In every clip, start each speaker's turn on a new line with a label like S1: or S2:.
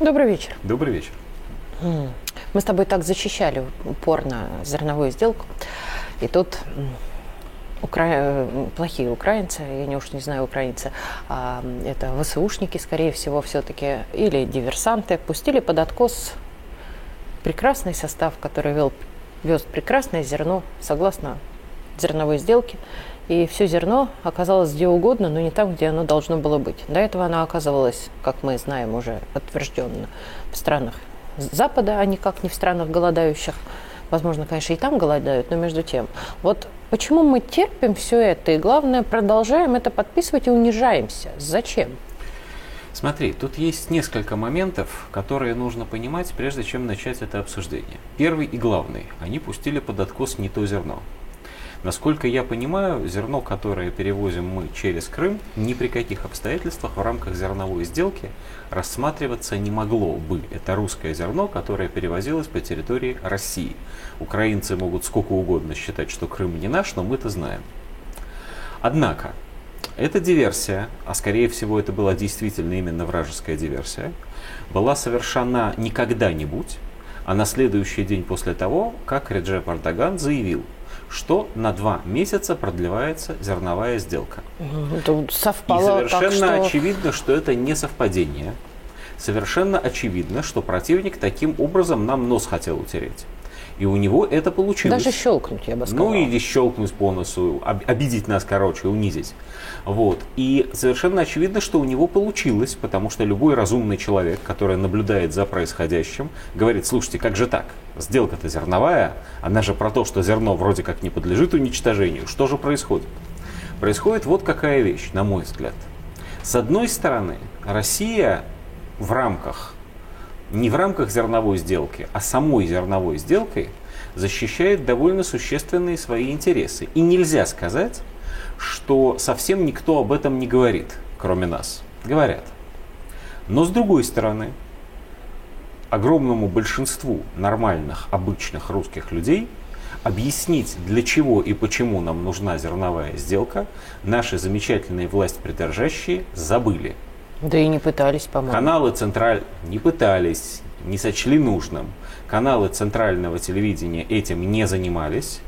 S1: Добрый вечер.
S2: Добрый вечер.
S1: Мы с тобой так защищали упорно зерновую сделку. И тут укра... плохие украинцы, я не уж не знаю украинцы, а это ВСУшники, скорее всего, все-таки, или диверсанты, пустили под откос прекрасный состав, который вел, вез прекрасное зерно, согласно зерновой сделке. И все зерно оказалось где угодно, но не там, где оно должно было быть. До этого оно оказывалось, как мы знаем уже подтвержденно, в странах Запада, а никак не в странах голодающих. Возможно, конечно, и там голодают, но между тем. Вот почему мы терпим все это и, главное, продолжаем это подписывать и унижаемся? Зачем?
S2: Смотри, тут есть несколько моментов, которые нужно понимать, прежде чем начать это обсуждение. Первый и главный. Они пустили под откос не то зерно. Насколько я понимаю, зерно, которое перевозим мы через Крым, ни при каких обстоятельствах в рамках зерновой сделки рассматриваться не могло бы. Это русское зерно, которое перевозилось по территории России. Украинцы могут сколько угодно считать, что Крым не наш, но мы это знаем. Однако, эта диверсия, а скорее всего это была действительно именно вражеская диверсия, была совершена не когда-нибудь, а на следующий день после того, как Реджеп Ардаган заявил, что на два месяца продлевается зерновая сделка.
S1: Это совпало,
S2: И совершенно
S1: так что...
S2: очевидно, что это не совпадение. Совершенно очевидно, что противник таким образом нам нос хотел утереть. И у него это получилось.
S1: Даже щелкнуть, я бы сказала.
S2: Ну или щелкнуть по носу, об- обидеть нас, короче, унизить. Вот. И совершенно очевидно, что у него получилось, потому что любой разумный человек, который наблюдает за происходящим, говорит, слушайте, как же так? Сделка-то зерновая, она же про то, что зерно вроде как не подлежит уничтожению. Что же происходит? Происходит вот какая вещь, на мой взгляд. С одной стороны, Россия в рамках не в рамках зерновой сделки, а самой зерновой сделкой защищает довольно существенные свои интересы. И нельзя сказать, что совсем никто об этом не говорит, кроме нас. Говорят. Но с другой стороны, огромному большинству нормальных, обычных русских людей объяснить, для чего и почему нам нужна зерновая сделка, наши замечательные власть придержащие забыли.
S1: Да и не пытались, по-моему.
S2: Каналы централь не пытались, не сочли нужным. Каналы центрального телевидения этим не занимались.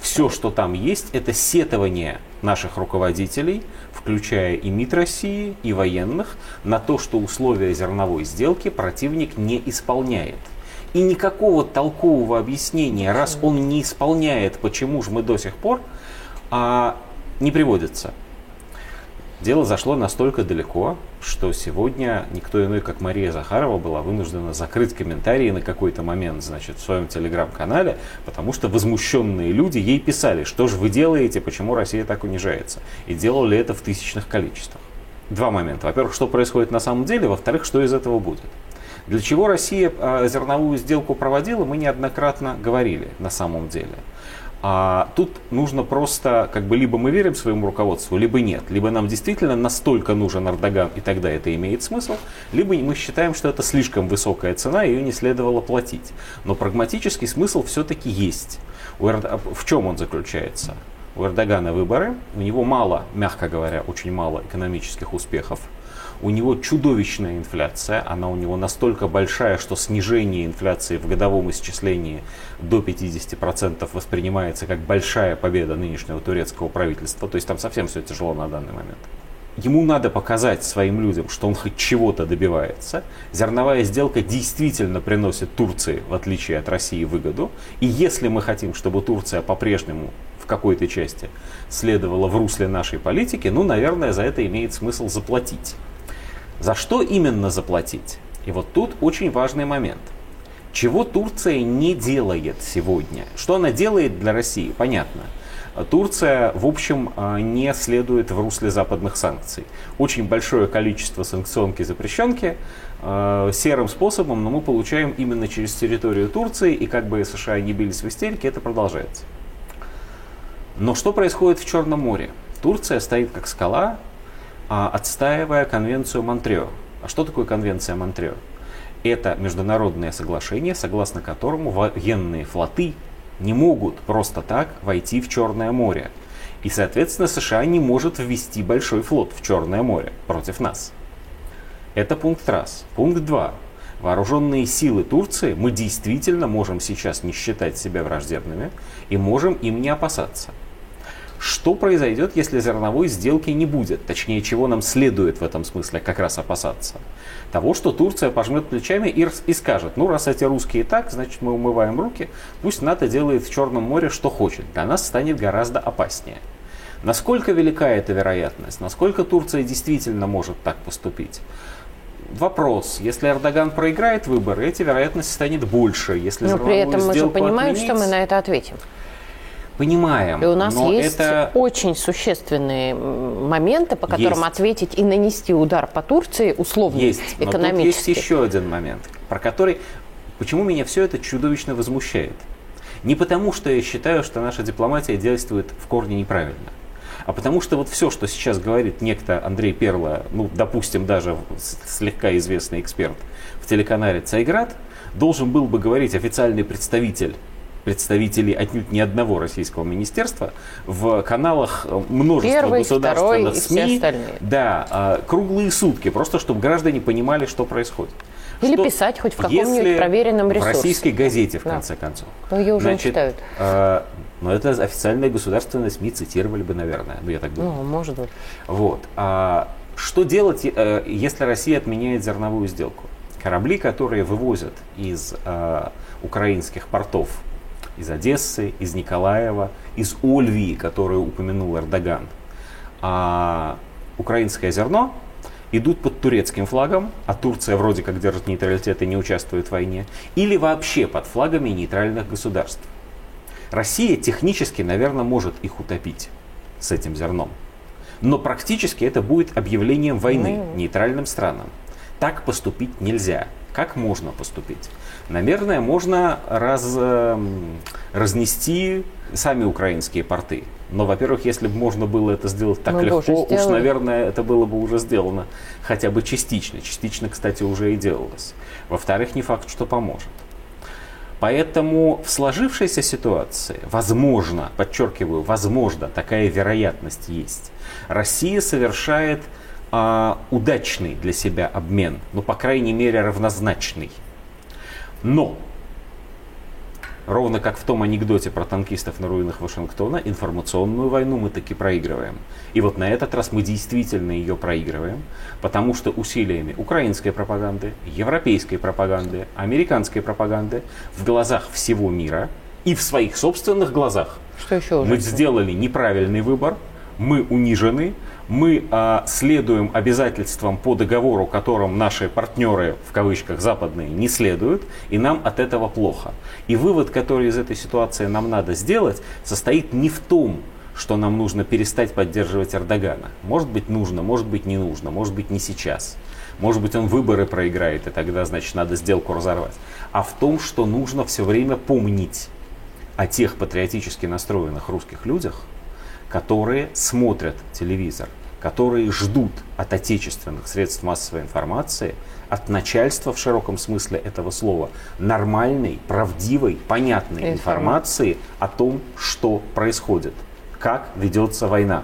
S2: Все, что там есть, это сетование наших руководителей, включая и МИД России, и военных, на то, что условия зерновой сделки противник не исполняет. И никакого толкового объяснения, раз он не исполняет, почему же мы до сих пор, а, не приводится. Дело зашло настолько далеко, что сегодня никто иной, как Мария Захарова, была вынуждена закрыть комментарии на какой-то момент, значит, в своем телеграм-канале, потому что возмущенные люди ей писали, что же вы делаете, почему Россия так унижается. И делали это в тысячных количествах. Два момента. Во-первых, что происходит на самом деле, во-вторых, что из этого будет. Для чего Россия э, зерновую сделку проводила, мы неоднократно говорили на самом деле. А тут нужно просто, как бы, либо мы верим своему руководству, либо нет. Либо нам действительно настолько нужен Эрдоган, и тогда это имеет смысл, либо мы считаем, что это слишком высокая цена, ее не следовало платить. Но прагматический смысл все-таки есть. В чем он заключается? У Эрдогана выборы, у него мало, мягко говоря, очень мало экономических успехов. У него чудовищная инфляция, она у него настолько большая, что снижение инфляции в годовом исчислении до 50% воспринимается как большая победа нынешнего турецкого правительства. То есть там совсем все тяжело на данный момент. Ему надо показать своим людям, что он хоть чего-то добивается. Зерновая сделка действительно приносит Турции, в отличие от России, выгоду. И если мы хотим, чтобы Турция по-прежнему в какой-то части следовала в русле нашей политики, ну, наверное, за это имеет смысл заплатить. За что именно заплатить? И вот тут очень важный момент. Чего Турция не делает сегодня? Что она делает для России? Понятно. Турция, в общем, не следует в русле западных санкций. Очень большое количество санкционки запрещенки серым способом, но мы получаем именно через территорию Турции, и как бы США не бились в истерике, это продолжается. Но что происходит в Черном море? Турция стоит как скала, отстаивая конвенцию Монтрео. А что такое конвенция Монтрео? Это международное соглашение, согласно которому военные флоты не могут просто так войти в Черное море. И, соответственно, США не может ввести большой флот в Черное море против нас. Это пункт раз. Пункт два. Вооруженные силы Турции мы действительно можем сейчас не считать себя враждебными и можем им не опасаться. Что произойдет, если зерновой сделки не будет? Точнее, чего нам следует в этом смысле как раз опасаться? Того, что Турция пожмет плечами и, и скажет, ну раз эти русские так, значит мы умываем руки, пусть НАТО делает в Черном море что хочет. Для нас станет гораздо опаснее. Насколько велика эта вероятность? Насколько Турция действительно может так поступить? Вопрос. Если Эрдоган проиграет выборы, эти вероятности станет больше. Если
S1: Но при этом мы же понимаем, отменить, что мы на это ответим.
S2: Понимаем.
S1: И у нас есть это... очень существенные моменты, по которым есть. ответить и нанести удар по Турции условно
S2: есть.
S1: Но экономически.
S2: Есть еще один момент, про который, почему меня все это чудовищно возмущает. Не потому, что я считаю, что наша дипломатия действует в корне неправильно, а потому что вот все, что сейчас говорит некто Андрей Перла, ну, допустим, даже слегка известный эксперт в телеканале «Цайград», должен был бы говорить официальный представитель представителей отнюдь не одного российского министерства в каналах э, множества
S1: Первый,
S2: государственных
S1: второй
S2: СМИ.
S1: И
S2: Да, а, круглые сутки, просто чтобы граждане понимали, что происходит.
S1: Или
S2: что,
S1: писать хоть в каком-нибудь проверенном ресурсе.
S2: В российской газете, в конце
S1: да.
S2: концов.
S1: Но ее уже
S2: Значит,
S1: не читают.
S2: Э, но это официальные государственные СМИ цитировали бы, наверное. Ну, я так думаю.
S1: Ну, может быть.
S2: Вот. А, что делать, э, если Россия отменяет зерновую сделку? Корабли, которые вывозят из э, украинских портов из Одессы, из Николаева, из Ольвии, которую упомянул Эрдоган, а украинское зерно идут под турецким флагом, а Турция вроде как держит нейтралитет и не участвует в войне, или вообще под флагами нейтральных государств. Россия технически, наверное, может их утопить с этим зерном. Но практически это будет объявлением войны нейтральным странам. Так поступить нельзя. Как можно поступить? Наверное, можно раз, эм, разнести сами украинские порты. Но, во-первых, если бы можно было это сделать так Мы легко, уж, наверное, это было бы уже сделано хотя бы частично. Частично, кстати, уже и делалось. Во-вторых, не факт, что поможет. Поэтому в сложившейся ситуации, возможно, подчеркиваю, возможно, такая вероятность есть. Россия совершает а, удачный для себя обмен, ну, по крайней мере, равнозначный. Но, ровно как в том анекдоте про танкистов на руинах Вашингтона, информационную войну мы таки проигрываем. И вот на этот раз мы действительно ее проигрываем, потому что усилиями украинской пропаганды, европейской пропаганды, американской пропаганды в глазах всего мира и в своих собственных глазах
S1: что еще
S2: мы сделали неправильный выбор, мы унижены, мы а, следуем обязательствам по договору, которым наши партнеры, в кавычках, западные, не следуют, и нам от этого плохо. И вывод, который из этой ситуации нам надо сделать, состоит не в том, что нам нужно перестать поддерживать Эрдогана. Может быть нужно, может быть не нужно, может быть не сейчас. Может быть он выборы проиграет, и тогда, значит, надо сделку разорвать. А в том, что нужно все время помнить о тех патриотически настроенных русских людях, которые смотрят телевизор, которые ждут от отечественных средств массовой информации, от начальства в широком смысле этого слова, нормальной, правдивой, понятной информации о том, что происходит, как ведется война.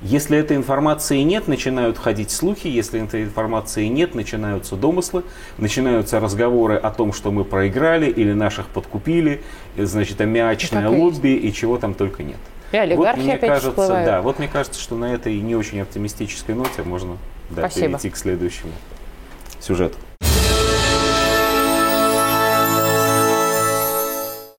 S2: Если этой информации нет, начинают ходить слухи, если этой информации нет, начинаются домыслы, начинаются разговоры о том, что мы проиграли или наших подкупили, значит, аммиачное лобби и чего там только нет.
S1: И олигархи вот, мне опять
S2: кажется,
S1: всплывают.
S2: Да, вот мне кажется, что на этой не очень оптимистической ноте можно да, перейти к следующему сюжету.